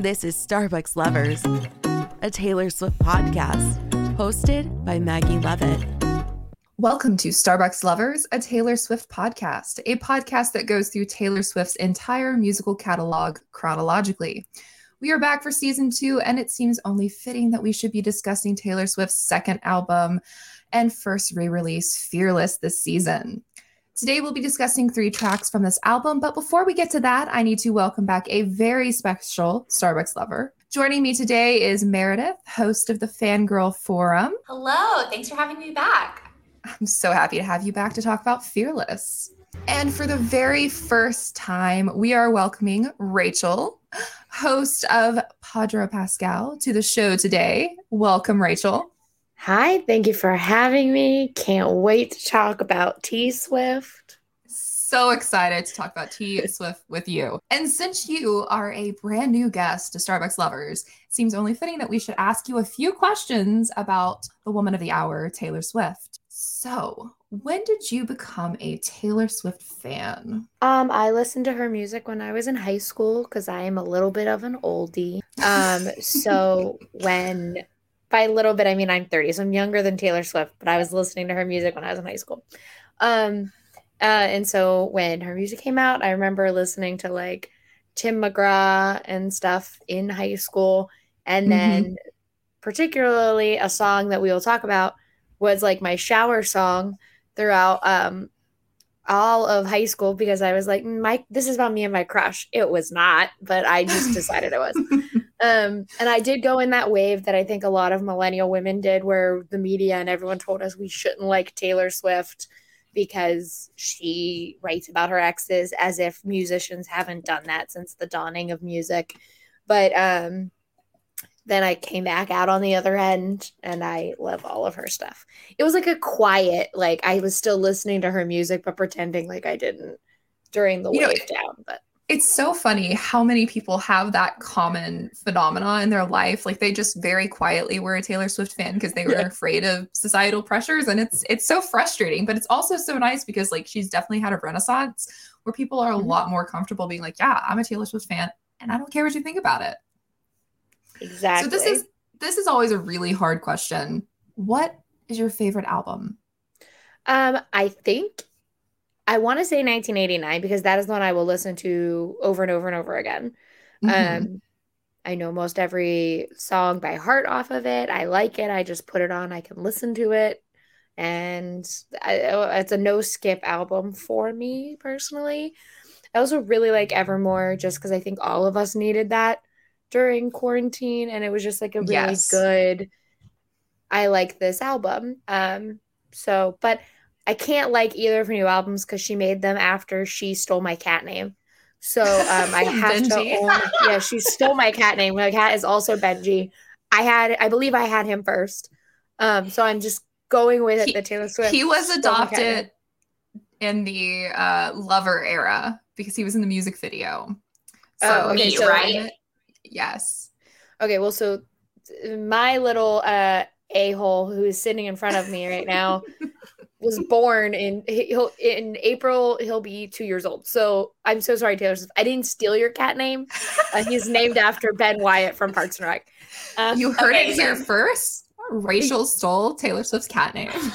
This is Starbucks Lovers, a Taylor Swift podcast hosted by Maggie Levitt. Welcome to Starbucks Lovers, a Taylor Swift podcast, a podcast that goes through Taylor Swift's entire musical catalog chronologically. We are back for season two, and it seems only fitting that we should be discussing Taylor Swift's second album and first re release, Fearless, this season. Today, we'll be discussing three tracks from this album, but before we get to that, I need to welcome back a very special Starbucks lover. Joining me today is Meredith, host of the Fangirl Forum. Hello, thanks for having me back. I'm so happy to have you back to talk about Fearless. And for the very first time, we are welcoming Rachel, host of Padre Pascal, to the show today. Welcome, Rachel. Hi, thank you for having me. Can't wait to talk about T Swift. So excited to talk about T Swift with you. And since you are a brand new guest to Starbucks Lovers, it seems only fitting that we should ask you a few questions about the woman of the hour, Taylor Swift. So, when did you become a Taylor Swift fan? Um, I listened to her music when I was in high school because I am a little bit of an oldie. Um, so when by a little bit, I mean I'm 30, so I'm younger than Taylor Swift, but I was listening to her music when I was in high school. Um, uh, and so when her music came out, I remember listening to like Tim McGraw and stuff in high school. And mm-hmm. then, particularly, a song that we will talk about was like my shower song throughout um, all of high school because I was like, my this is about me and my crush. It was not, but I just decided it was. Um, and I did go in that wave that I think a lot of millennial women did, where the media and everyone told us we shouldn't like Taylor Swift because she writes about her exes as if musicians haven't done that since the dawning of music. But um, then I came back out on the other end and I love all of her stuff. It was like a quiet, like I was still listening to her music, but pretending like I didn't during the you wave know, down. But it's so funny how many people have that common phenomena in their life. Like they just very quietly were a taylor swift fan because they were yeah. afraid of societal pressures. And it's it's so frustrating but it's also so nice because like she's definitely had a renaissance where people are a mm-hmm. lot more comfortable being like yeah i'm a taylor swift fan and i don't care what you think about it. Exactly so this is this is always a really hard question. What is your favorite album? Um i think I want to say 1989 because that is one I will listen to over and over and over again. Mm-hmm. Um, I know most every song by heart off of it. I like it. I just put it on. I can listen to it, and I, it's a no skip album for me personally. I also really like Evermore just because I think all of us needed that during quarantine, and it was just like a really yes. good. I like this album. Um, so, but I can't like either of her new albums because she made them after she stole my cat name. So um, I have to own. Yeah, she stole my cat name. My cat is also Benji. I had, I believe, I had him first. Um, so I'm just going with it. He, the Taylor Swift. He was adopted in the uh, Lover era because he was in the music video. So, oh, okay, so, right? Yes. Okay, well, so my little uh, a hole who is sitting in front of me right now was born in he'll in April he'll be two years old. So I'm so sorry, Taylor. Swift. I didn't steal your cat name. Uh, he's named after Ben Wyatt from Parks and Rec. Um, you heard okay, it here first. Rachel stole Taylor Swift's cat name.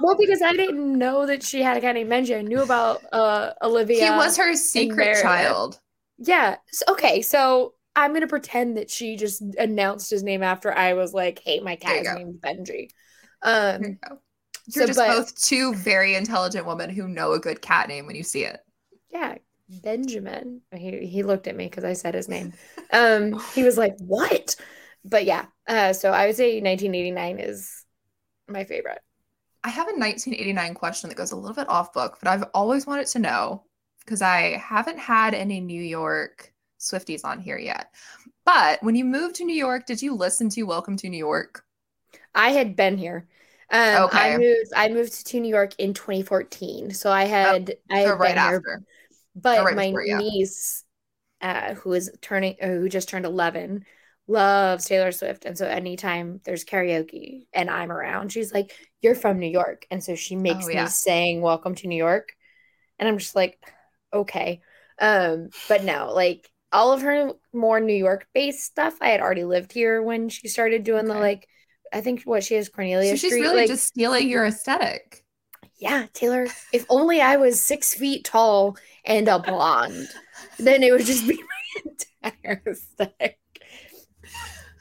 well, because I didn't know that she had a cat named Benji. I knew about uh, Olivia. He was her secret child. Yeah. So, okay. So I'm gonna pretend that she just announced his name after I was like, "Hey, my cat is named Benji." Um, you're so, just but, both two very intelligent women who know a good cat name when you see it. Yeah, Benjamin. He he looked at me because I said his name. Um, he was like, "What?" But yeah, uh, so I would say 1989 is my favorite. I have a 1989 question that goes a little bit off book, but I've always wanted to know because I haven't had any New York Swifties on here yet. But when you moved to New York, did you listen to Welcome to New York? I had been here. Um, okay. I moved. I moved to New York in 2014, so I had. Oh, I had so right after. but right my before, yeah. niece, uh, who is turning, uh, who just turned 11, loves Taylor Swift, and so anytime there's karaoke and I'm around, she's like, "You're from New York," and so she makes oh, yeah. me saying "Welcome to New York," and I'm just like, okay. Um, but no, like all of her more New York based stuff. I had already lived here when she started doing the like. I think what she has Cornelia So she's Street. really like, just stealing your aesthetic. yeah, Taylor. If only I was six feet tall and a blonde, then it would just be my entire aesthetic.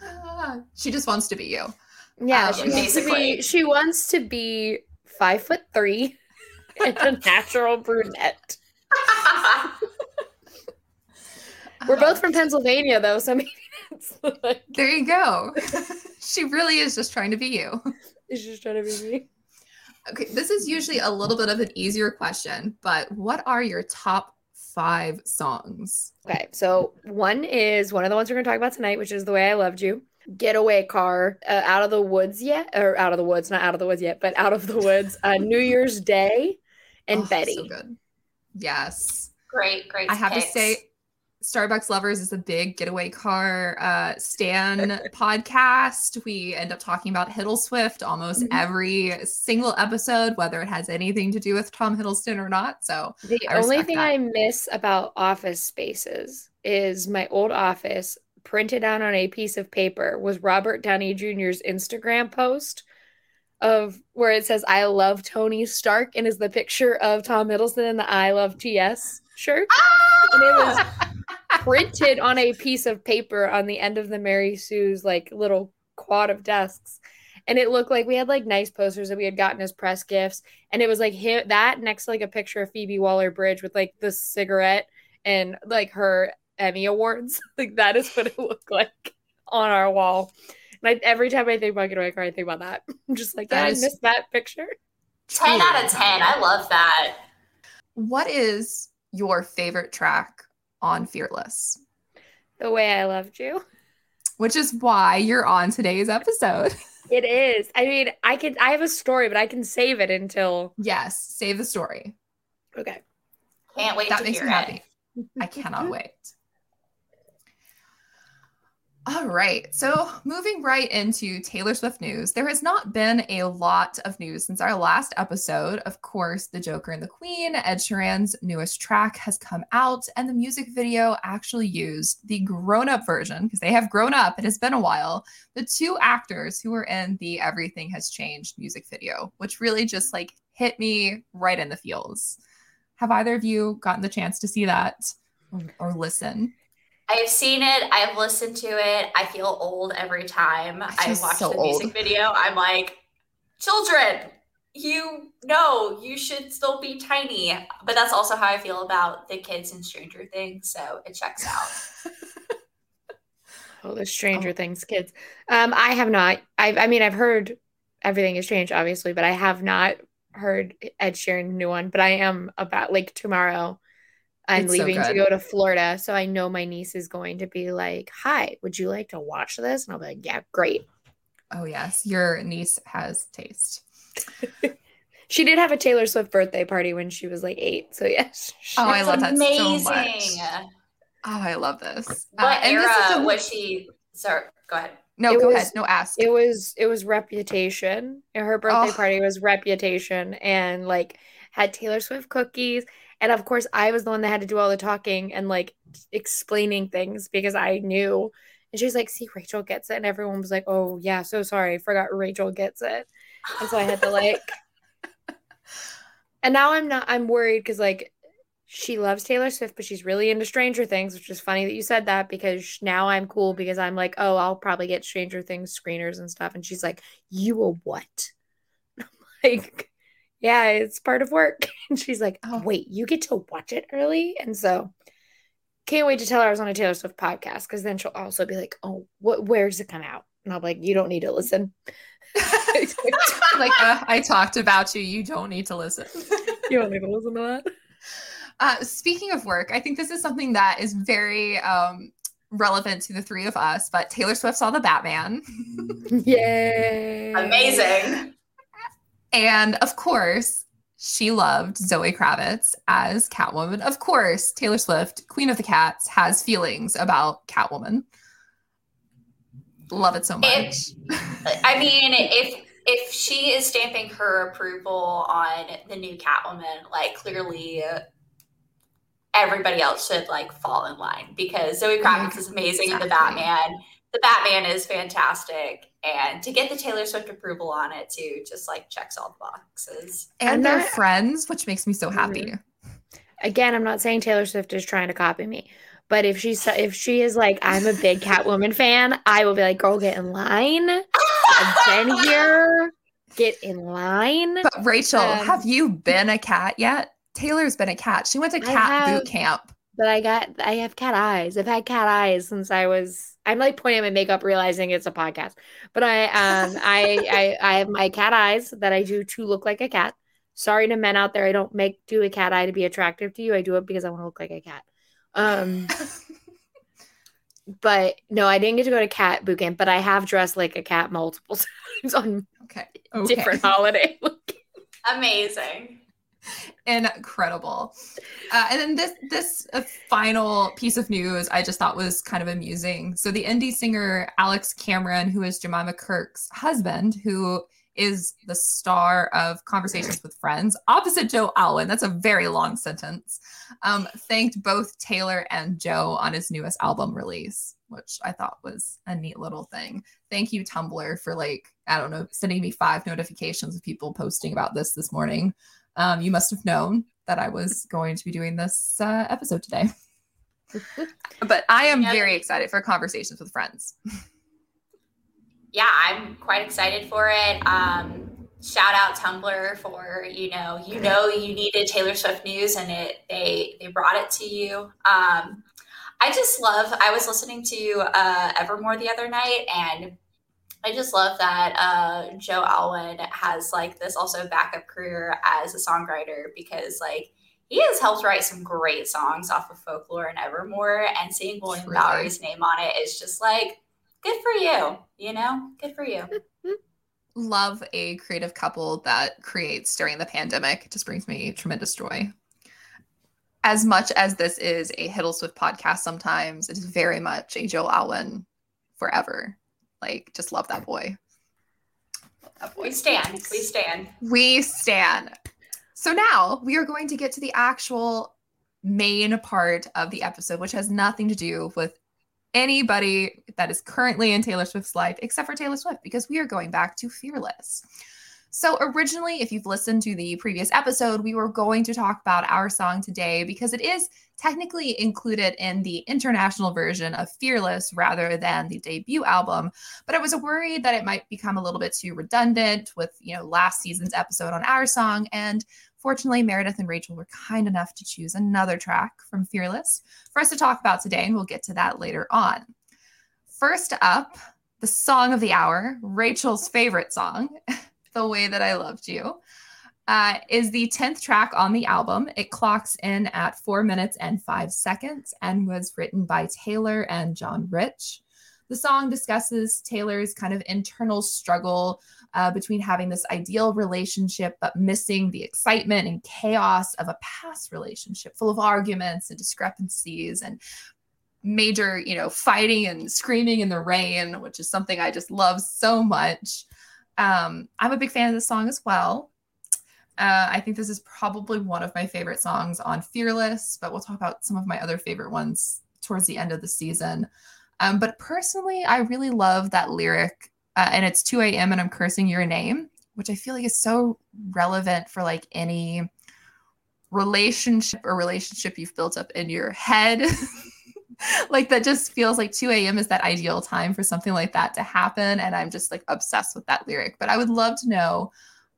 Ah, she just wants to be you. Yeah, Um, she wants to basically. be. She wants to be five foot three and a natural brunette. We're both from Pennsylvania, though, so maybe it's like There you go. she really is just trying to be you. it's just trying to be me. Okay, this is usually a little bit of an easier question, but what are your top five songs? Okay, so one is one of the ones we're going to talk about tonight, which is "The Way I Loved You." Getaway car, uh, out of the woods yet, or out of the woods, not out of the woods yet, but out of the woods. Uh, New Year's Day and Oh, Betty. So good. Yes. great, great. I have picks. to say, Starbucks Lovers is a big getaway car uh, Stan podcast. We end up talking about Hiddle Swift almost Mhm. every single episode, whether it has anything to do with Tom Hiddleston or not. So The only thing that. I miss about office spaces is my old office printed out on a piece of paper was Robert Downey Jr.'s Instagram post of where it says I love Tony Stark and is the picture of Tom Hiddleston in the I love TS shirt. And it was printed on a piece of paper on the end of the Mary Sue's like little quad of desks. And it looked like we had like nice posters that we had gotten as press gifts. And it was like him, that next to like a picture of Phoebe Waller Bridge with like the cigarette and like her Emmy Awards. like that is what it looked like on our wall. And I, every time I think about Getaway Car, I think about that. I'm just like, That yeah, is- I missed that picture. 10 out of 10. I love that. What is your favorite track on Fearless? The way I loved you. Which is why you're on today's episode. It is. I mean, I can. I have a story, but I can save it until. yes, save the story. Okay. Can't wait that to makes hear me it. happy. I cannot wait. All right. So, moving right into Taylor Swift news, there has not been a lot of news since our last episode. Of course, The Joker and the Queen, Ed Sheeran's newest track, has come out, and the music video actually used the grown up version because they have grown up. It has been a while. The two actors who were in the Everything Has Changed music video, which really just like hit me right in the feels. Have either of you gotten the chance to see that or, or listen? I have seen it. I've listened to it. I feel old every time I watch so the music old. video. I'm like, children, you know you should still be tiny. But that's also how I feel about the kids in Stranger Things. So it checks out. Oh, the Stranger Oh. Things kids. Um, I have not. I I mean, I've heard everything has changed, obviously, but I have not heard Ed Sheeran's new one. But I am about like tomorrow. I'm It's so leaving to go to Florida, so I know my niece is going to be like, "Hi, would you like to watch this?" And I'll be like, "Yeah, great." Oh, yes. Your niece has taste. She did have a Taylor Swift birthday party when she was like eight, so yes. Oh, I It's love that so much. Oh, I love this. Uh, What and this is era a- was she? Sorry, go ahead. No, It go was- ahead. No, ask. It was it was Reputation. Her birthday Oh. party was Reputation, and like had Taylor Swift cookies. And of course, I was the one that had to do all the talking and like explaining things because I knew. And she was like, "See, Rachel gets it," and everyone was like, "Oh yeah, so sorry, forgot Rachel gets it." And so I had to like. And now I'm not. I'm worried because like she loves Taylor Swift, but she's really into Stranger Things, which is funny that you said that because now I'm cool because I'm like, oh, I'll probably get Stranger Things screeners and stuff. And she's like, you a what? I'm like, yeah, it's part of work. And she's like, Oh. wait, you get to watch it early? And so can't wait to tell her I was on a Taylor Swift podcast because then she'll also be like, oh, what? Where's it come out? And I'm like, you don't need to listen. like, uh, I talked about you. You don't need to listen. You don't need to listen to that. Uh, speaking of work, I think this is something that is very um, relevant to the three of us. But Taylor Swift saw the Batman, Yay! Amazing. And of course, she loved Zoe Kravitz as Catwoman. Of course, Taylor Swift, Queen of the Cats, has feelings about Catwoman. Love it so much. I mean, if if she is stamping her approval on the new Catwoman, like clearly, everybody else should like fall in line because Zoe Kravitz is amazing exactly. in the Batman. The Batman is fantastic. And to get the Taylor Swift approval on it too, just like checks all the boxes. And they're friends, which makes me so happy. Mm-hmm. Again, I'm not saying Taylor Swift is trying to copy me, but if she's if she is like, I'm a big Catwoman fan, I will be like, girl, get in line. I've been here. Get in line. But Rachel, um, have you been a cat yet? Taylor's been a cat. She went to cat have, boot camp. But I got I have cat eyes. I've had cat eyes since I was I'm like pointing at my makeup realizing it's a podcast. But I um I, I I have my cat eyes that I do to look like a cat. Sorry to men out there. I don't make do a cat eye to be attractive to you. I do it because I want to look like a cat. Um but no, I didn't get to go to cat boot camp, but I have dressed like a cat multiple times on okay. okay. different holiday. Amazing incredible. Uh, and then this this uh, final piece of news I just thought was kind of amusing. So the indie singer Alex Cameron, who is Jemima Kirke's husband, who is the star of Conversations with Friends, opposite Joe Alwyn. That's a very long sentence. Um, thanked both Taylor and Joe on his newest album release, which I thought was a neat little thing. Thank you, Tumblr, for like, I don't know, sending me five notifications of people posting about this this morning um, you must have known that I was going to be doing this uh, episode today. but I am very excited for conversations with friends. Yeah, I'm quite excited for it. Um, shout out Tumblr for you know you know you needed Taylor Swift news and it they they brought it to you. Um, I just love. I was listening to uh, Evermore the other night and I just love that uh, Joe Alwyn has like this also backup career as a songwriter because like he has helped write some great songs off of folklore and Evermore, and seeing William really? Bowery's name on it is just like good for you, you know, good for you. Love a creative couple that creates during the pandemic. It just brings me tremendous joy. As much as this is a Hiddle Swift podcast, sometimes it is very much a Joe Alwyn forever. Like, just love that boy. Love that boy. We stand. We stand. We stand. So now we are going to get to the actual main part of the episode, which has nothing to do with anybody that is currently in Taylor Swift's life except for Taylor Swift, because we are going back to Fearless. So, originally, if you've listened to the previous episode, we were going to talk about our song today because it is technically included in the international version of Fearless rather than the debut album. But I was worried that it might become a little bit too redundant with, you know, last season's episode on our song. And fortunately, Meredith and Rachel were kind enough to choose another track from Fearless for us to talk about today, and we'll get to that later on. First up, the song of the hour, Rachel's favorite song. The Way That I Loved You, uh, is the 10th track on the album. It clocks in at four minutes and five seconds and was written by Taylor and John Rich. The song discusses Taylor's kind of internal struggle uh, between having this ideal relationship but missing the excitement and chaos of a past relationship full of arguments and discrepancies and major, you know, fighting and screaming in the rain, which is something I just love so much. Um, I'm a big fan of this song as well. Uh, I think this is probably one of my favorite songs on Fearless, but we'll talk about some of my other favorite ones towards the end of the season. Um, but personally, I really love that lyric, uh, and it's 2 a.m. and I'm cursing your name, which I feel like is so relevant for like any relationship or relationship you've built up in your head. like that just feels like 2 a.m. is that ideal time for something like that to happen. And I'm just like obsessed with that lyric. But I would love to know.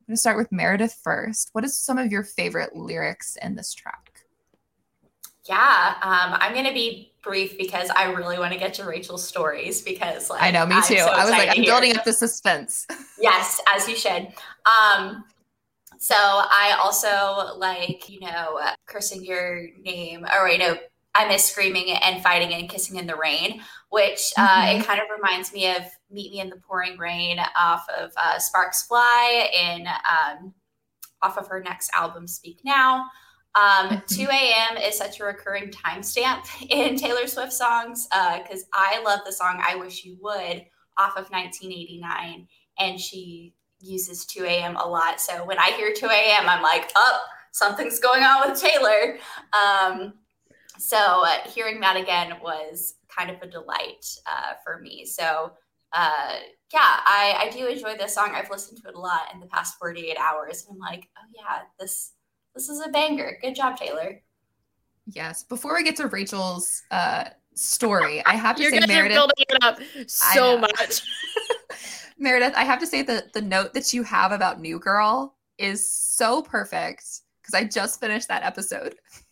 I'm going to start with Meredith first. What is some of your favorite lyrics in this track? Yeah, um, I'm going to be brief because I really want to get to Rachel's stories because like I know, me too. So I was like, I'm building up the suspense. yes, as you should. Um, so I also like, you know, cursing your name or, you know, I miss screaming and fighting and kissing in the rain, which uh, mm-hmm. it kind of reminds me of "Meet Me in the Pouring Rain" off of uh, Sparks Fly in um, off of her next album, Speak Now. Um, mm-hmm. 2 a.m. is such a recurring timestamp in Taylor Swift songs because uh, I love the song "I Wish You Would" off of 1989, and she uses 2 a.m. a lot. So when I hear 2 a.m., I'm like, oh, something's going on with Taylor. Um, so uh, hearing that again was kind of a delight uh, for me. So uh, yeah, I, I do enjoy this song. I've listened to it a lot in the past 48 hours, and I'm like, oh yeah, this this is a banger. Good job, Taylor. Yes. Before we get to Rachel's uh, story, I have to You're say, guys are Meredith. building it up so much. Meredith, I have to say that the note that you have about New Girl is so perfect because I just finished that episode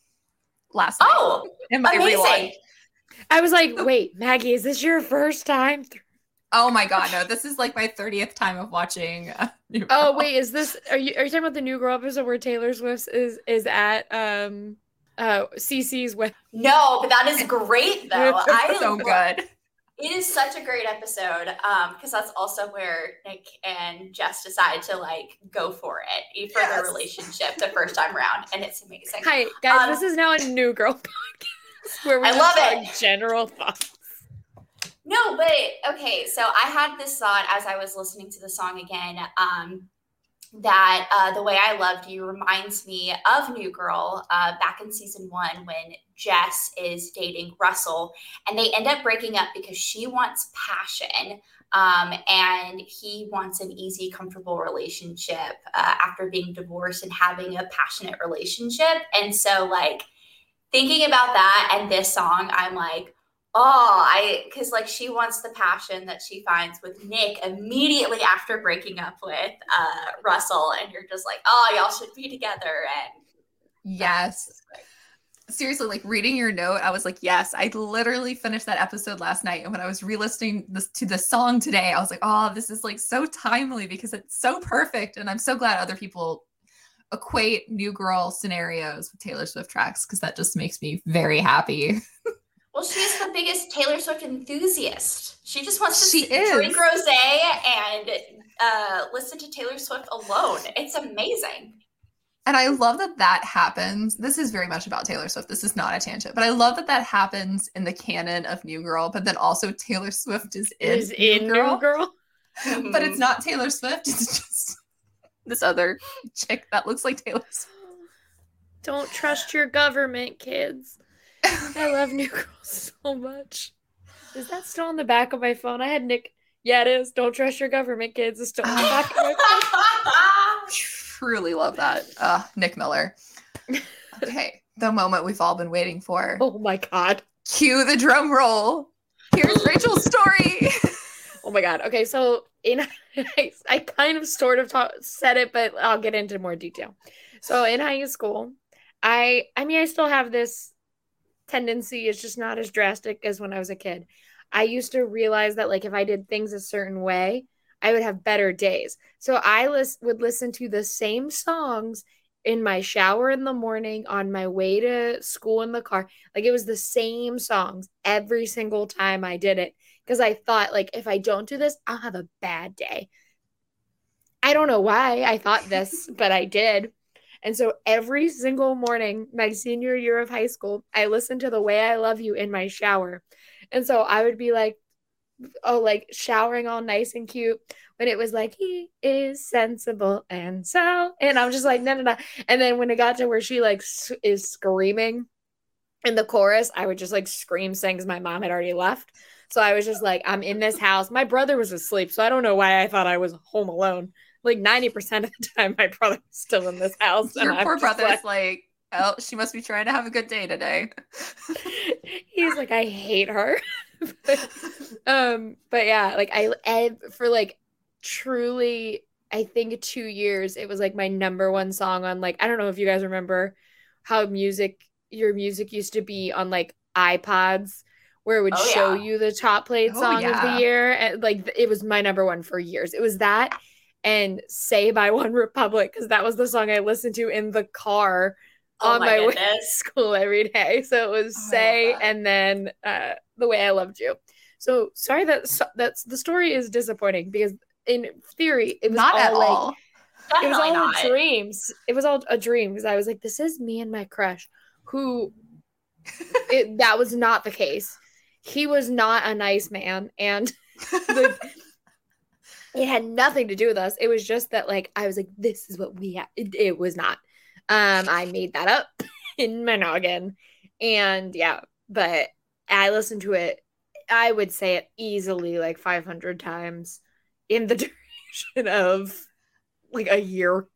last night Oh, in my amazing. rewatch. I was like, wait, Maggie, is this your first time? through- Oh my god, no! This is like my thirtieth time of watching. Uh, New Girl. Oh wait, is this? Are you are you talking about the new girl episode where Taylor Swift is is at um uh Cece's with? No, but that is great though. I so good. It is such a great episode um because that's also where Nick and Jess decide to like go for it for their relationship the first time around, and it's amazing. Hi guys, Um, this is now a new girl podcast where we I just love talk it. General thoughts. No, but okay. So I had this thought as I was listening to the song again. Um, that uh, the way I loved you reminds me of New Girl uh, back in season one when Jess is dating Russell, and they end up breaking up because she wants passion. Um, and he wants an easy, comfortable relationship uh, after being divorced and having a passionate relationship. And so, like, thinking about that and this song, I'm like, oh, I because like she wants the passion that she finds with Nick immediately after breaking up with uh, Russell, and you're just like, oh, y'all should be together. And Yes. Seriously, like reading your note, I was like, yes, I literally finished that episode last night. And when I was re-listening to the song today, I was like, oh, this is like so timely because it's so perfect. And I'm so glad other people equate new girl scenarios with Taylor Swift tracks because that just makes me very happy. well, she's the biggest Taylor Swift enthusiast. She just wants to She s- drink rosé and uh, listen to Taylor Swift alone. It's amazing. And I love that that happens. This is very much about Taylor Swift. This is not a tangent, but I love that that happens in the canon of New Girl, but then also Taylor Swift is in, Is in New Girl. but it's not Taylor Swift. It's just this other chick that looks like Taylor Swift. Don't trust your government, kids. I love New Girl so much. Is that still on the back of my phone? I had Nick. Yeah, it is. Don't trust your government, kids. It's still on the back of my phone. Truly love that. Uh, Nick Miller. Okay, the moment we've all been waiting for. Oh my god. Cue the drum roll. Here's Rachel's story. Oh my god. Okay, so in I, I kind of sort of ta- said it, but I'll get into more detail. So in high school, I I mean I still have this tendency. is just not as drastic as when I was a kid. I used to realize that like if I did things a certain way, I would have better days. So I lis- would listen to the same songs in my shower in the morning, on my way to school in the car. Like it was the same songs every single time I did it because I thought like if I don't do this, I'll have a bad day. I don't know why I thought this, but I did. And so every single morning, my senior year of high school, I listened to The Way I Love You in my shower. And so I would be like, oh, like showering all nice and cute when it was like, he is sensible and so. And I'm just like, no, no, no. And then when it got to where she like is screaming in the chorus, I would just like scream sing because my mom had already left. So I was just like, I'm in this house. My brother was asleep. So I don't know why I thought I was home alone. Like 90% of the time, my brother was still in this house. Your and poor brother's like- like, oh, she must be trying to have a good day today. he's like i hate her um but yeah like i for like truly i think two years it was like my number one song on like i don't know if you guys remember how music your music used to be on like ipods where it would Oh, show yeah. you the top played Oh, song of the year and like it was my number one for years it was that and say by OneRepublic because that was the song i listened to in the car Oh on my my, way to school every day. So it was Oh, say and then uh, the way I loved you. So sorry that that's the story is disappointing because in theory it was Not all at like all. it was all not. dreams. It was all a dream because I was like, this is me and my crush who it, that was not the case. He was not a nice man and the, it had nothing to do with us. It was just that like I was like, this is what we have. It, it was not. Um, I made that up in my noggin. And yeah, but I listened to it, I would say it easily like 500 times in the duration of like a year.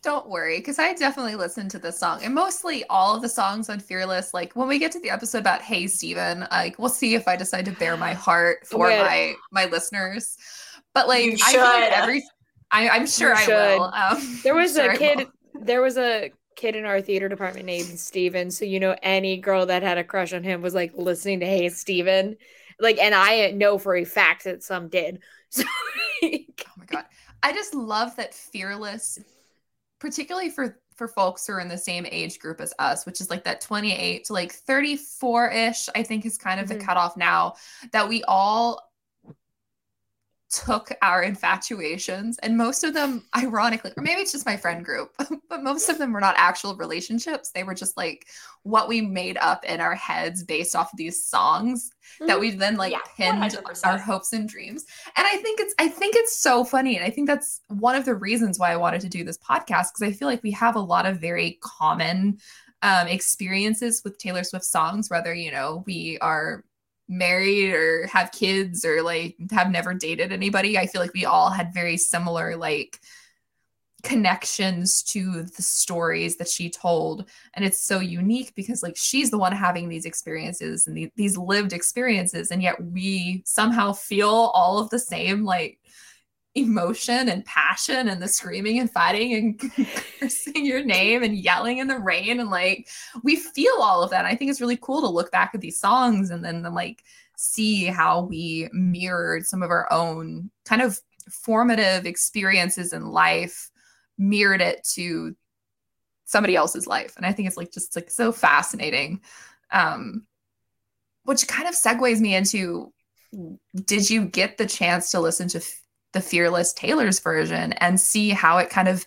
Don't worry, because I definitely listened to this song and mostly all of the songs on Fearless. Like when we get to the episode about Hey Stephen, like we'll see if I decide to bare my heart for Yeah. my my listeners. But like I feel like every I, I'm sure I will. Um, There was sure a kid, there was a kid in our theater department named Steven. So, you know, any girl that had a crush on him was like listening to Hey Steven. Like, and I know for a fact that some did. So, Oh my god. I just love that Fearless, particularly for for folks who are in the same age group as us, which is like that 28 to like 34-ish, I think is kind of Mhm. the cutoff now, that we all took our infatuations and most of them ironically or maybe it's just my friend group but most of them were not actual relationships. They were just like what we made up in our heads based off of these songs that we then like Yeah, pinned 100%. our hopes and dreams. And i think it's i think it's so funny and i think that's one of the reasons why i wanted to do this podcast because i feel like we have a lot of very common um, experiences with taylor swift songs whether you know we are married or have kids or like have never dated anybody i feel like we all had very similar like connections to the stories that she told. And it's so unique because like she's the one having these experiences and the, these lived experiences and yet we somehow feel all of the same like emotion and passion and the screaming and fighting and cursing your name and yelling in the rain and like we feel all of that. I think it's really cool to look back at these songs and then like see how we mirrored some of our own kind of formative experiences in life mirrored it to somebody else's life. And i think it's like just like so fascinating. Um which kind of segues me into did you get the chance to listen to the fearless taylor's version and see how it kind of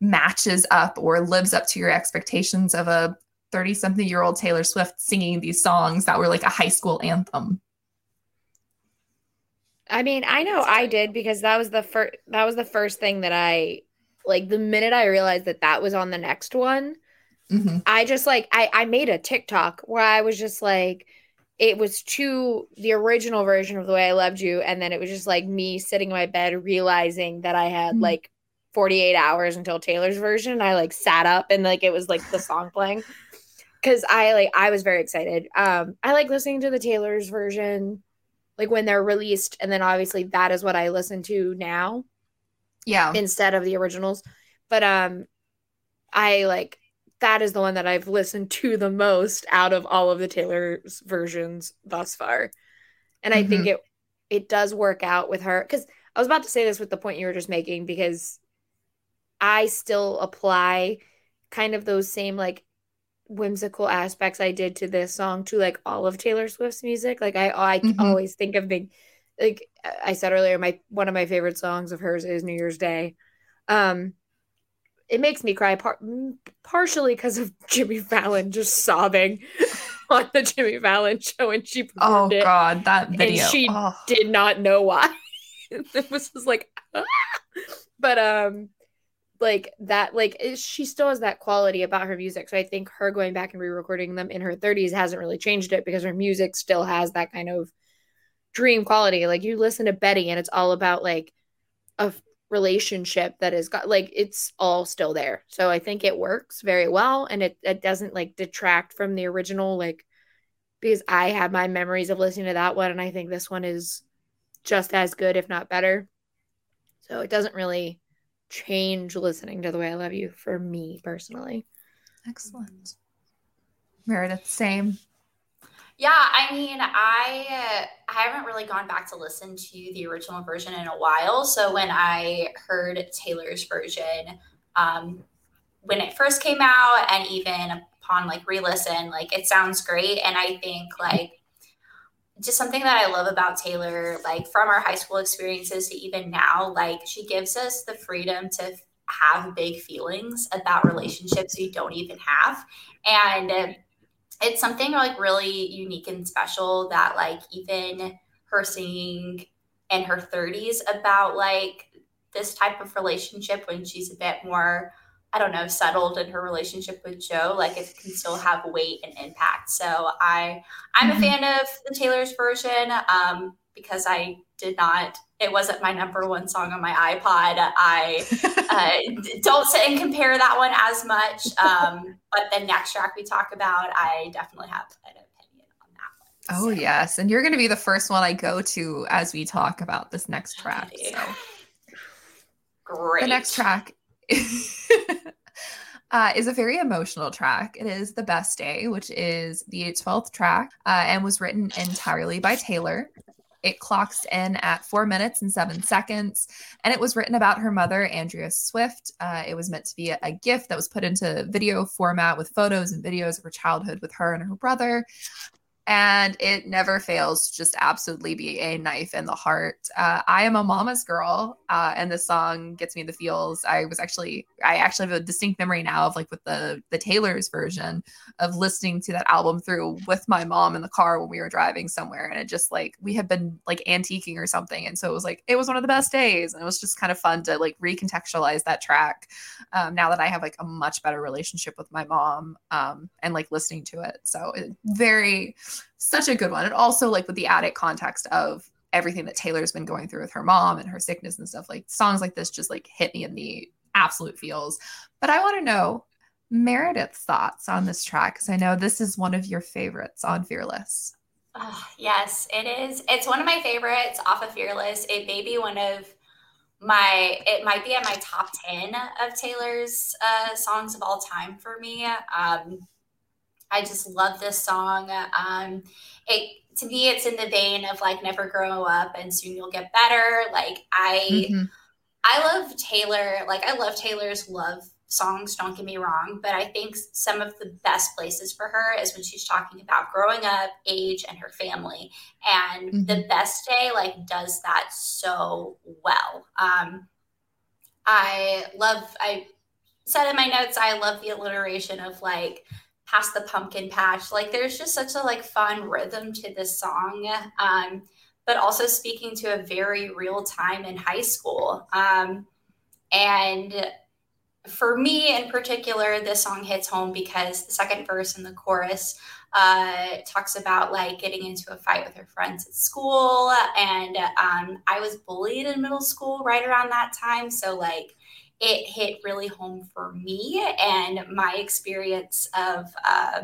matches up or lives up to your expectations of a 30 something year old taylor swift singing these songs that were like a high school anthem I mean, I know I did because that was the first that was the first thing that I like the minute I realized that that was on the next one, Mhm. I just like I I made a TikTok where I was just like it was to the original version of the way I loved you and then it was just like me sitting in my bed realizing that I had Mhm. like 48 hours until Taylor's version. I like sat up and like it was like the song playing cuz I like I was very excited. Um I like listening to the Taylor's version like when they're released and then obviously that is what I listen to now yeah instead of the originals. But um I like that is the one that I've listened to the most out of all of the Taylor's versions thus far. And I think it it does work out with her cuz I was about to say this with the point you were just making because I still apply kind of those same like whimsical aspects I did to this song to like all of Taylor Swift's music. Like I I Mhm. always think of the like I said earlier, my one of my favorite songs of hers is New Year's Day. Um it makes me cry par- partially because of Jimmy Fallon just sobbing on the Jimmy Fallon show and she oh it god that video she oh. did not know why. it was just like, "Ah!" but um, like that, like it- she still has that quality about her music. So I think her going back and re-recording them in her 30s hasn't really changed it because her music still has that kind of dream quality. Like you listen to Betty and it's all about like a relationship that has got like it's all still there. So I think it works very well and it, it doesn't like detract from the original like because I have my memories of listening to that one, and I think this one is just as good, if not better. So it doesn't really change listening to the way I love you for me personally. excellent meredith same Yeah, I mean, I I haven't really gone back to listen to the original version in a while. So when I heard Taylor's version, um, when it first came out, and even upon like re-listen, like it sounds great. And I think like just something that I love about Taylor, like from our high school experiences to even now, like she gives us the freedom to have big feelings about relationships we don't even have, and. It's something like really unique and special that like even her singing in her 30s about like this type of relationship when she's a bit more I don't know, settled in her relationship with Joe, like it can still have weight and impact. So I I'm mm-hmm. a fan of the Taylor's version um, because I did not it wasn't my number one song on my iPod. I uh, don't sit and compare that one as much. Um, but the next track we talk about, I definitely have an opinion on that one. Oh, so. yes. And you're going to be the first one I go to as we talk about this next track. So. Great. The next track uh, is a very emotional track. It is The Best Day, which is the 12th track uh, and was written entirely by Taylor. It clocks in at four minutes and seven seconds. And it was written about her mother, Andrea Swift. Uh, it was meant to be a, a, gift that was put into video format with photos and videos of her childhood with her and her brother and it never fails to just absolutely be a knife in the heart. Uh, I am a mama's girl, uh, and this song gets me the feels. I was actually, I actually have a distinct memory now of like with the the Taylor's version of listening to that album through with my mom in the car when we were driving somewhere, and it just like we had been like antiquing or something, and so it was like it was one of the best days, and it was just kind of fun to like recontextualize that track. Um, now that I have like a much better relationship with my mom, um, and like listening to it, so it, very such a good one. And also like with the added context of everything that Taylor's been going through with her mom and her sickness and stuff, like songs like this just like hit me in the absolute feels. But I want to know Meredith's thoughts on this track because I know this is one of your favorites on Fearless. Oh, yes, it is. It's one of my favorites off of Fearless. It may be one of my it might be at my top 10 of taylor's uh, songs of all time for me um, I just love this song. Um, it to me, it's in the vein of like never grow up and soon you'll get better. Like I, mm-hmm. I love Taylor. Like I love Taylor's love songs. Don't get me wrong, but I think some of the best places for her is when she's talking about growing up, age, and her family. And mm-hmm. the best day like does that so well. Um, I love. I said in my notes. I love the alliteration of like past the pumpkin patch. Like there's just such a like fun rhythm to this song. Um, but also speaking to a very real time in high school. Um, and for me in particular, this song hits home because the second verse in the chorus uh, talks about like getting into a fight with her friends at school. And um, I was bullied in middle school right around that time. So, like, it hit really home for me and my experience of, uh,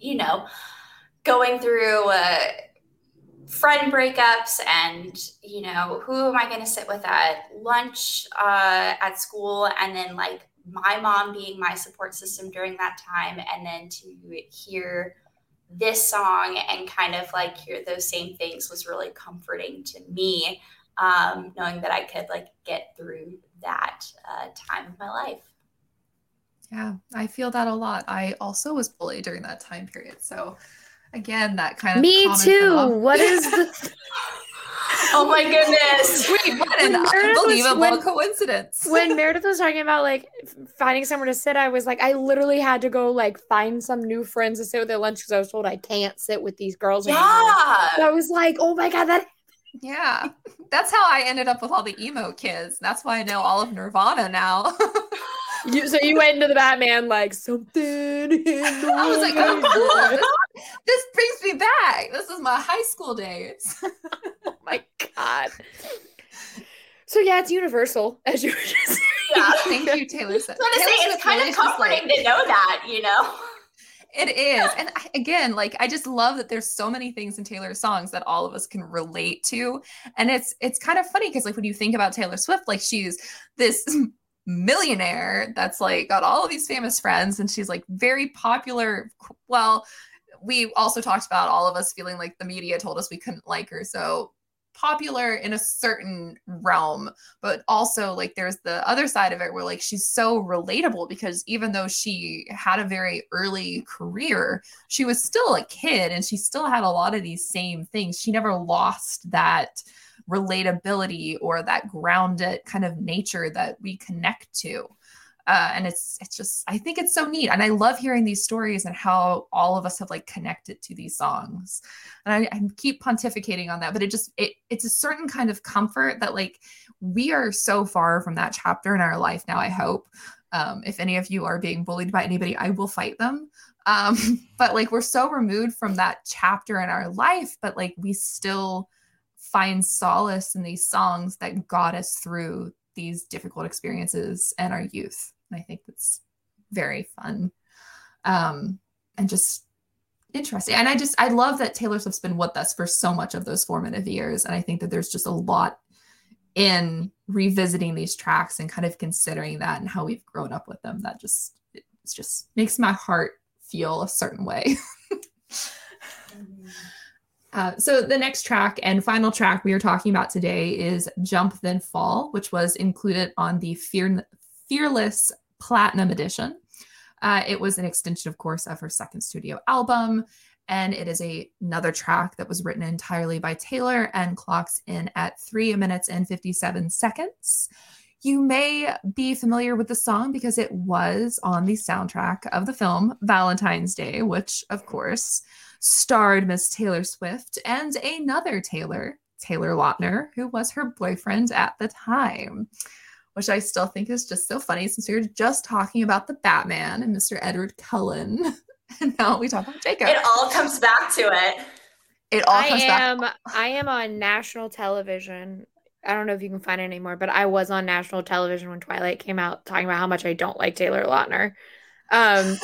you know, going through uh, friend breakups and, you know, who am I going to sit with at lunch uh, at school? And then, like, my mom being my support system during that time. And then to hear this song and kind of like hear those same things was really comforting to me um, knowing that I could like get through that uh, time of my life. Yeah, I feel that a lot. I also was bullied during that time period. So again, that kind of me too. What is the Oh my goodness. Wait, what an unbelievable was, when, coincidence. when Meredith was talking about like finding somewhere to sit, I was like, I literally had to go like find some new friends to sit with at lunch because I was told I can't sit with these girls yeah. anymore. So I was like, oh my God, that yeah. That's how I ended up with all the emo kids. That's why I know all of Nirvana now. you, so you went into the Batman like something. I was like, oh, cool. This, this brings me back. This is my high school days. oh my god. So yeah, it's universal, as you were just saying. Yeah, thank you, Taylor. Said. I was say it's kind of comforting like... to know that, you know. It is. And again, like I just love that there's so many things in Taylor's songs that all of us can relate to. And it's it's kind of funny because like when you think about Taylor Swift, like she's this millionaire that's like got all of these famous friends and she's like very popular. Well, we also talked about all of us feeling like the media told us we couldn't like her. So popular in a certain realm but also like there's the other side of it where like she's so relatable because even though she had a very early career she was still a kid and she still had a lot of these same things. She never lost that relatability or that grounded kind of nature that we connect to Uh, and it's it's just I think it's so neat, and I love hearing these stories and how all of us have like connected to these songs. And I, I keep pontificating on that, but it just it it's a certain kind of comfort that like we are so far from that chapter in our life now. I hope. Um, if any of you are being bullied by anybody, I will fight them. Um, but like we're so removed from that chapter in our life, but like we still find solace in these songs that got us through these difficult experiences and our youth. And I think that's very fun. Um, and just interesting. And I just I love that Taylor Swift's been with us for so much of those formative years. And I think that there's just a lot in revisiting these tracks and kind of considering that and how we've grown up with them that just it just makes my heart feel a certain way. Uh, so the next track and final track we are talking about today is "Jump Then Fall," which was included on the Fear- Fearless Platinum Edition. Uh, it was an extension, of course, of her second studio album, and it is a, another track that was written entirely by Taylor and clocks in at three minutes and 57 seconds. You may be familiar with the song because it was on the soundtrack of the film Valentine's Day, which, of course, starred Miss Taylor Swift and another Taylor, Taylor Lautner, who was her boyfriend at the time, which I still think is just so funny since we were just talking about the Batman and Mr. Edward Cullen. and now we talk about Jacob. It all comes back to it. It all comes. I comes am back. I am on national television. I don't know if you can find it anymore, but I was on national television when Twilight came out talking about how much I don't like Taylor Lautner. Um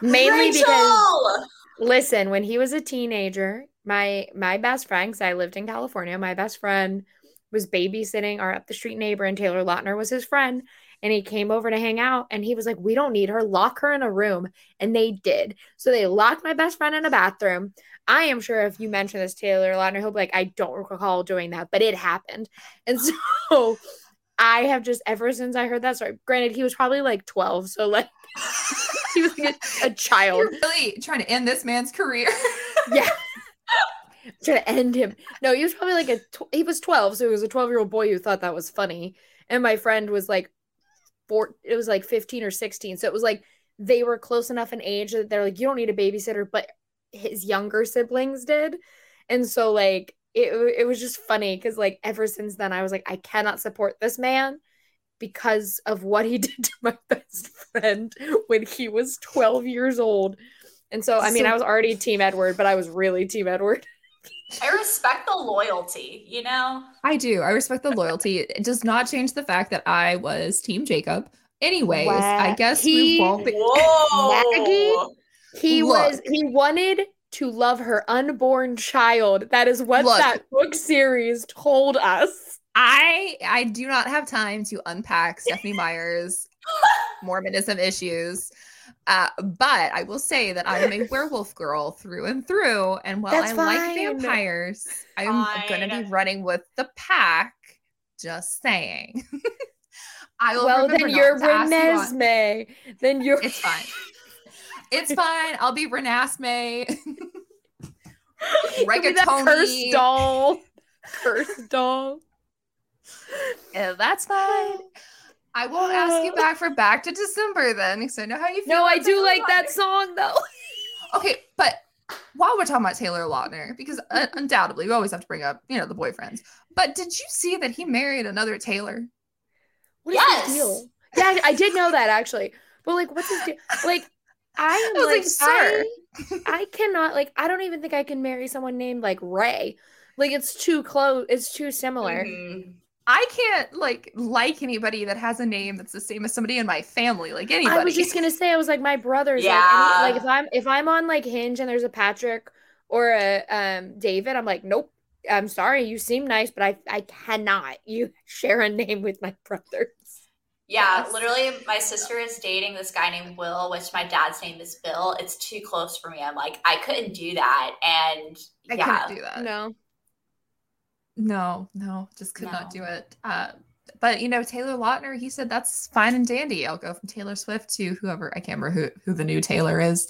mainly because listen, when he was a teenager, my my best friend, because I lived in California, my best friend was babysitting our up the street neighbor, and Taylor Lautner was his friend. And he came over to hang out, and he was like, "We don't need her. Lock her in a room." And they did. So they locked my best friend in a bathroom. I am sure if you mention this Taylor Lautner, he'll be like, "I don't recall doing that, but it happened." And so I have just ever since I heard that story. Granted, he was probably like twelve, so like he was like a, a child. You're really trying to end this man's career. Yeah. Trying to end him. No, he was probably like a, tw- he was 12. So he was a 12 year old boy who thought that was funny. And my friend was like, four, it was like 15 or 16. So it was like they were close enough in age that they're like, you don't need a babysitter, but his younger siblings did. And so like, it, it was just funny because like ever since then I was like, I cannot support this man because of what he did to my best friend when he was 12 years old. And so, I mean, So- I was already Team Edward, but I was really Team Edward. I respect the loyalty, you know? I do. I respect the loyalty. It does not change the fact that I was Team Jacob. Anyways, I guess He- we won't be. Whoa. He Look. was, he wanted to love her unborn child. That is what Look. that book series told us. I I do not have time to unpack Stephenie Meyer's Mormonism issues. Uh, but I will say that I am a werewolf girl through and through. And while That's I like vampires, I'm going to be running with the pack. Just saying. I will Well, then not you're to ask you. Then you're. It's fine. It's fine. I'll be Renesmee. You'll be that Rigatoni. cursed doll. Cursed doll. Yeah, that's fine. I won't ask you back for back to December then, because I know how you feel. No, I do Taylor like that song though. Okay, but while we're talking about Taylor Lautner, because uh, undoubtedly we always have to bring up, you know, the boyfriends. But did you see that he married another Taylor? What is Yes. his deal? Yeah, I did know that actually. But like, what's his deal? Like, I am I was like, like, sir. I, I cannot like. I don't even think I can marry someone named like Ray. Like, it's too close. It's too similar. Mhm. I can't like like anybody that has a name that's the same as somebody in my family, like anybody. I was just gonna say, I was like, my brothers. Yeah. Like, any, like if I'm if I'm on like Hinge and there's a Patrick or a um David, I'm like, nope. I'm sorry, you seem nice, but I I cannot. You share a name with my brothers. Yeah, Yes. literally, my sister is dating this guy named Will, which my dad's name is Bill. It's too close for me. I'm like, I couldn't do that. And I yeah, couldn't do that. No. No, no, just could not do it. Uh, but you know, Taylor Lautner, he said that's fine and dandy. I'll go from Taylor Swift to whoever I can't remember who who the new Taylor is.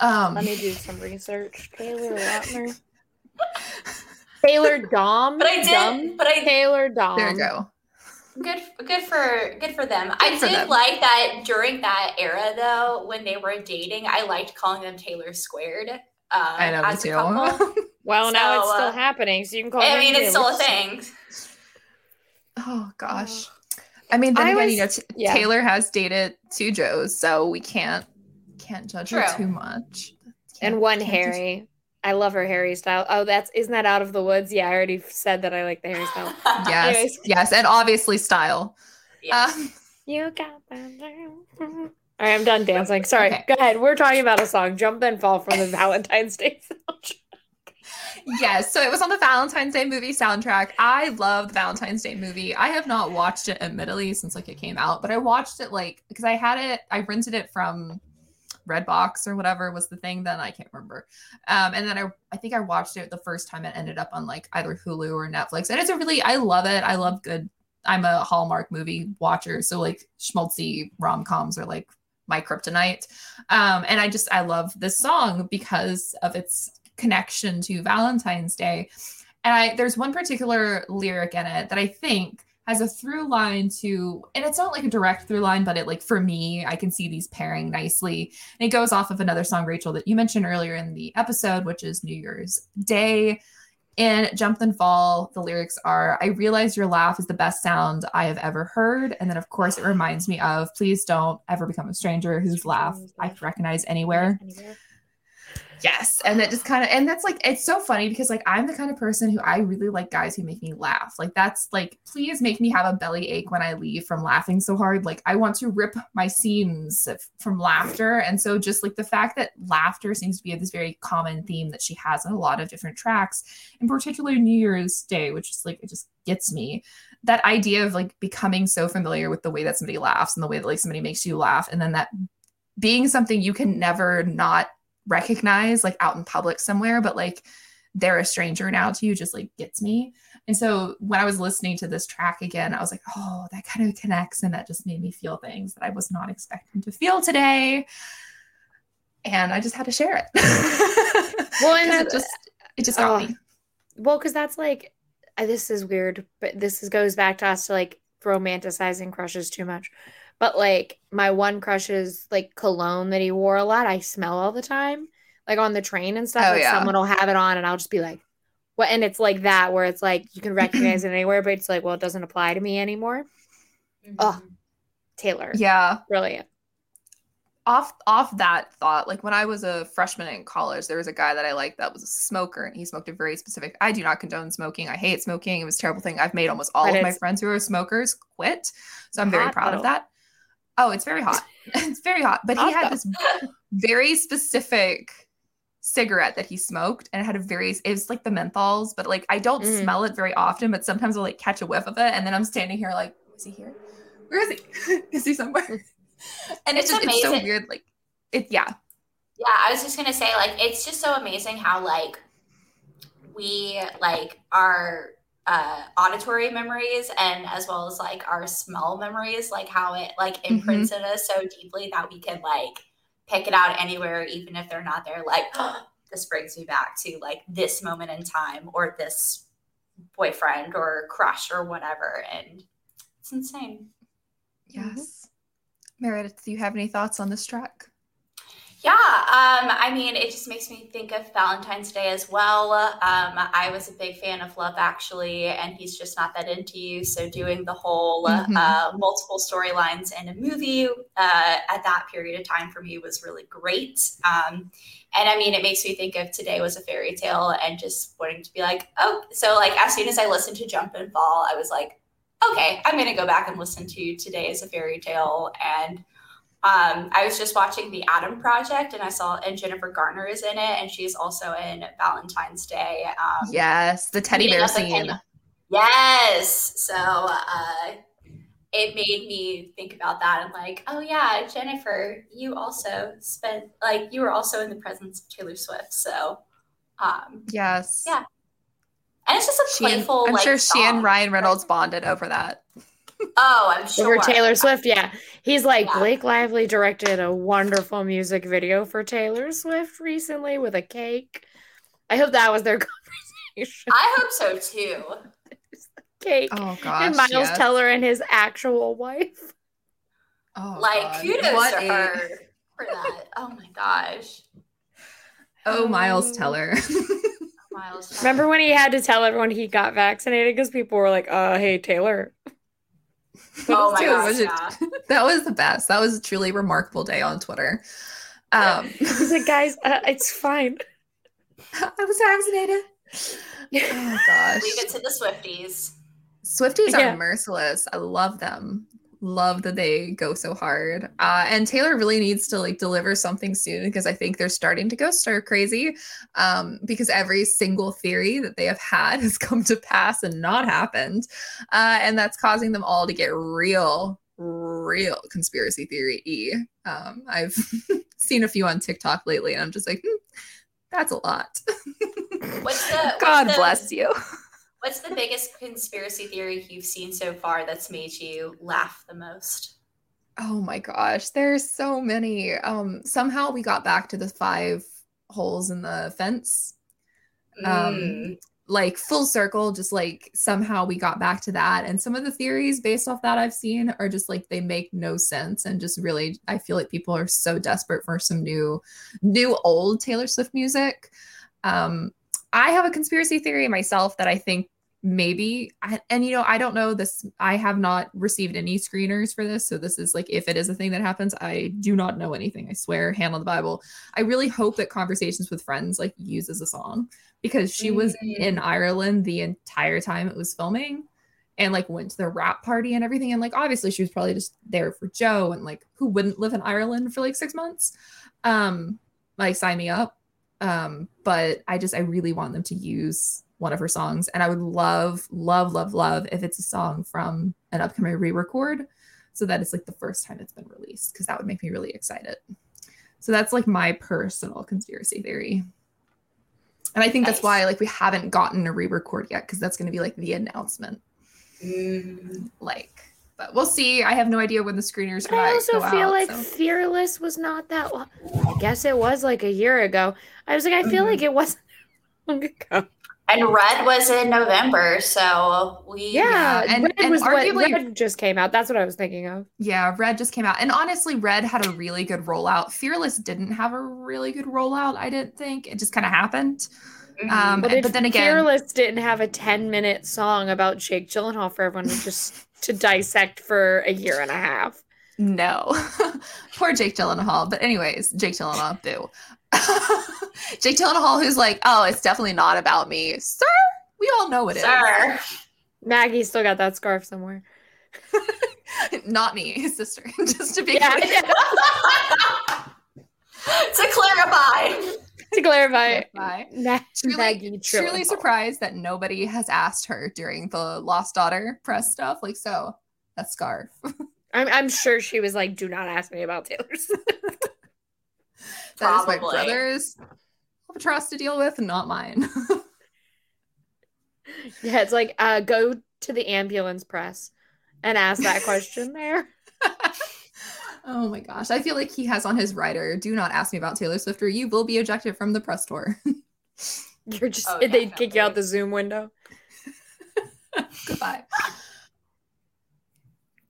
Um, Let me do some research. Taylor Lautner. Taylor Dome. but I did, Dum? but I Taylor Dome. there you go. Good, good for good for them. I for did them. like that during that era though, when they were dating. I liked calling them Taylor Squared. Uh, I know me as a couple. too. Well, now it's So, still uh, happening, so you can call. It. I mean, it's still a thing. oh gosh. I mean, then I again, was- you know, t- yeah. Taylor has dated two Joes, so we can't can't judge her too much. and Can't- one can't Harry. I love her Harry style. Oh, that's isn't that out of the woods? Yeah, I already said that I like the Harry style. Yes, Anyways. yes, and obviously style. Yeah. Um, You got that. All right, I'm done dancing. Sorry. Okay. Go ahead. We're talking about a song, Jump and Fall from the Valentine's Day soundtrack. Yes, so it was on the Valentine's Day movie soundtrack. I love the Valentine's Day movie. I have not watched it admittedly since like it came out, but I watched it like because I had it, I rented it from Redbox or whatever was the thing then I can't remember. Um, and then I I think I watched it the first time it ended up on like either Hulu or Netflix. And it's a really I love it. I love good. I'm a Hallmark movie watcher, so like schmaltzy rom coms are like my kryptonite. Um, and I just I love this song because of its connection to Valentine's Day. And I there's one particular lyric in it that I think has a through line to and it's not like a direct through line, but it like for me, I can see these pairing nicely. And it goes off of another song, Rachel, that you mentioned earlier in the episode, which is New Year's Day. In Jump and Fall, the lyrics are I realize your laugh is the best sound I have ever heard. And then, of course, it reminds me of please don't ever become a stranger whose laugh I recognize anywhere. Anywhere. Yes. And that just kind of, and that's like, it's so funny because like I'm the kind of person who I really like guys who make me laugh. Like, that's like, please make me have a belly ache when I leave from laughing so hard. Like, I want to rip my seams from laughter. And so, just like the fact that laughter seems to be this very common theme that she has in a lot of different tracks, in particular New Year's Day, which is like, it just gets me. That idea of like becoming so familiar with the way that somebody laughs and the way that like somebody makes you laugh, and then that being something you can never not recognize like out in public somewhere but like they're a stranger now to you just like gets me and so when i was listening to this track again i was like oh that kind of connects and that just made me feel things that i was not expecting to feel today and i just had to share it Well, and it just it just got Oh. me Well, because that's like, this is weird, but this is, goes back to us to like romanticizing crushes too much. But like, my one crush is like cologne that he wore a lot. I smell all the time, like on the train and stuff. Oh, like, yeah. someone will have it on, and I'll just be like, what? And it's like that where it's like, you can recognize it anywhere, but it's like, well, it doesn't apply to me anymore. Oh. Taylor, yeah brilliant. off off that thought like when i was a freshman in college there was a guy that i liked that was a smoker and he smoked a very specific i do not condone smoking i hate smoking it was a terrible thing i've made almost all But of my friends who are smokers quit so i'm very proud though. of that oh it's very hot. It's very hot. But he had this very specific cigarette that he smoked and it had a very it was like the menthols but like i don't Mm. smell it very often but sometimes i'll like catch a whiff of it and then i'm standing here like is he here? Where is he? Is he somewhere? And it's, It's just it's so weird like it yeah. Yeah, I was just gonna say, like, it's just so amazing how like we like our uh auditory memories and as well as like our smell memories, like how it like imprints in us so deeply that we can like pick it out anywhere, even if they're not there. Like, this brings me back to like this moment in time or this boyfriend or crush or whatever, and it's insane. Yes. Meredith, do you have any thoughts on this track? Yeah, um, I mean, it just makes me think of Valentine's Day as well. Um, I was a big fan of Love Actually, and he's just not that into you. So doing the whole Mhm. uh, multiple storylines in a movie uh, at that period of time for me was really great. Um, and I mean, it makes me think of Today Was a Fairy Tale, and just wanting to be like, oh, so like as soon as I listened to Jump and Fall, I was like, okay, I'm gonna go back and listen to Today Is a Fairy Tale and um, I was just watching the Adam Project, and I saw and Jennifer Garner is in it, and she's also in Valentine's Day. Um, Yes, the teddy bear scene. Yes. So uh, it made me think about that and like, oh yeah, Jennifer, you also spent like you were also in the presence of Taylor Swift. So um, Yes. Yeah, and it's just a She and- playful. I'm like, sure she and. Ryan Reynolds bonded over that. Oh, I'm sure. Over Taylor Swift, yeah. He's like, Yeah. Blake Lively directed a wonderful music video for Taylor Swift recently with a cake. I hope that was their conversation. I hope so too. cake. Oh gosh. and Miles yes. Teller and his actual wife. Oh, like God. kudos What to a- her for that. Oh my gosh. Oh, Miles Um, Teller. Miles Teller. Remember when he had to tell everyone he got vaccinated because people were like, "Uh, hey Taylor." Oh my Dude, gosh, was it- yeah. that was the best. That was a truly remarkable day on Twitter. Um, He's like, "Guys, uh, it's fine." I was vaccinated. Oh gosh. Leave it to the Swifties. Swifties Yeah. are merciless. I love them. Love that they go so hard. Uh, and Taylor really needs to like deliver something soon because I think they're starting to go stir crazy. Um, because every single theory that they have had has come to pass and not happened. Uh, and that's causing them all to get real, real conspiracy theory e. Um, I've seen a few on TikTok lately, and I'm just like, hmm, that's a lot. What's the what's God the- bless you. What's the biggest conspiracy theory you've seen so far that's made you laugh the most? Oh my gosh, there's so many. Um, somehow we got back to the five holes in the fence. Um, Mm. like full circle, just like somehow we got back to that. And some of the theories based off that I've seen are just like they make no sense and just really I feel like people are so desperate for some new new old Taylor Swift music. Um I have a conspiracy theory myself that I think maybe and you know I don't know this I have not received any screeners for this. So this is like if it is a thing that happens I do not know anything. I swear hand on the bible. I really hope that conversations with friends like uses a song because she was Mm. in Ireland the entire time it was filming and like went to the rap party and everything. And like obviously she was probably just there for Joe and like who wouldn't live in Ireland for like 6 months. Um like sign me up um but I just I really want them to use one of her songs. And I would love love love love if it's a song from an upcoming re-record so that it's like the first time it's been released because that would make me really excited. So that's like my personal conspiracy theory. And I think that's why like we haven't gotten a re-record yet because that's going to be like the announcement. Mm. like but we'll see i have no idea when the screeners But I also go feel out, like so. Fearless was not that long. I guess it was like a year ago. I was like, I feel Mhm. like it wasn't long ago. And Red was in November, so we Yeah, and- Red and was arguably- what Red just came out. That's what I was thinking of. yeah red just came out and honestly red had a really good rollout fearless didn't have a really good rollout i didn't think it just kind of happened. Um But, and- if but then again Fearless didn't have a 10 minute song about Jake Gyllenhaal for everyone to just to dissect for a year and a half. no poor jake gyllenhaal but anyways jake gyllenhaal boo jake gyllenhaal who's like oh it's definitely not about me sir we all know it is Sir. Maggie still got that scarf somewhere. not me his sister just to be Yeah, clear. to clarify. to clarify, Bye. Ma- truly, Maggie truly surprised that nobody has asked her during the lost daughter press stuff. Like, so that scarf. I'm, I'm sure she was like, do not ask me about Taylor Swift. That is my Probably. brother's trust to deal with, not mine. yeah, it's like, uh, go to the ambulance press and ask that question there. Oh my gosh. I feel like he has on his rider, do not ask me about Taylor Swift or you will be ejected from the press tour. You're just, Oh, they'd kick you out the Zoom window. Goodbye.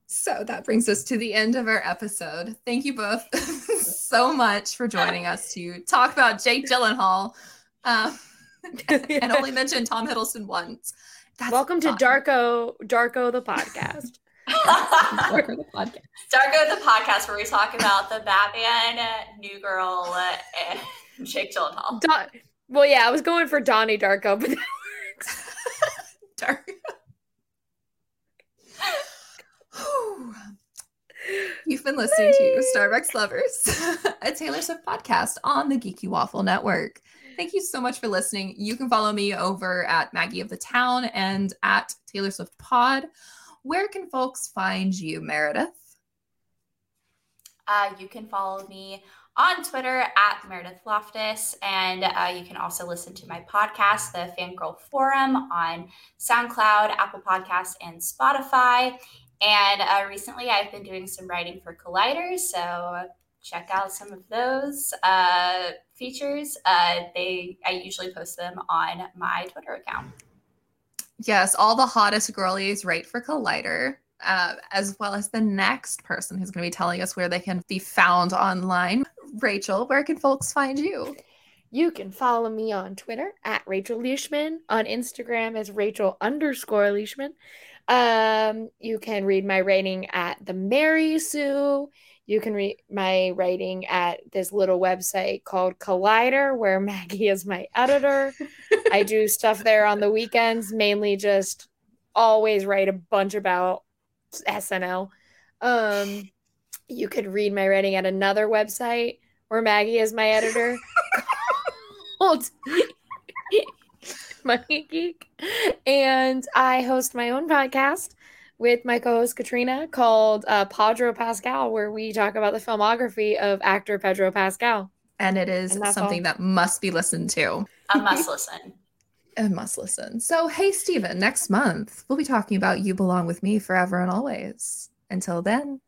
So that brings us to the end of our episode. Thank you both so much for joining us to talk about Jake Gyllenhaal um, and only mention Tom Hiddleston once. That's Welcome to. Darko, Darko the podcast. Darko the podcast. Darko the podcast where we talk about the Batman, New Girl, and Jake Gyllenhaal. Don- well, yeah, I was going for Donnie Darko, but that works. Dark. Whew. You've been listening to Starbucks Lovers, a Taylor Swift podcast on the Geeky Waffle Network. Thank you so much for listening. You can follow me over at Maggie of the Town and at Taylor Swift Pod. Where can folks find you, Meredith? Uh, you can follow me on Twitter at Meredith Loftus, and uh, you can also listen to my podcast, The Fangirl Forum, on SoundCloud, Apple Podcasts, and Spotify. And uh, recently, I've been doing some writing for Collider. so check out some of those uh, features. Uh, they I usually post them on my Twitter account. Yes, all the hottest girlies write for Collider, uh, as well as the next person who's going to be telling us where they can be found online. Rachel, where can folks find you? You can follow me on Twitter at Rachel Leishman, on Instagram as Rachel underscore Leishman. Um, you can read my writing at the Mary Sue. You can read my writing at this little website called Collider, where Maggie is my editor. I do stuff there on the weekends, mainly just always write a bunch about SNL. Um, you could read my writing at another website where Maggie is my editor called Money Geek. And I host my own podcast with my co-host Katrina called uh, Pedro Pascal, where we talk about the filmography of actor Pedro Pascal. And it is And something all. that must be listened to. A must listen. A must listen. So, hey, Steven, next month we'll be talking about You Belong With Me Forever and Always. Until then,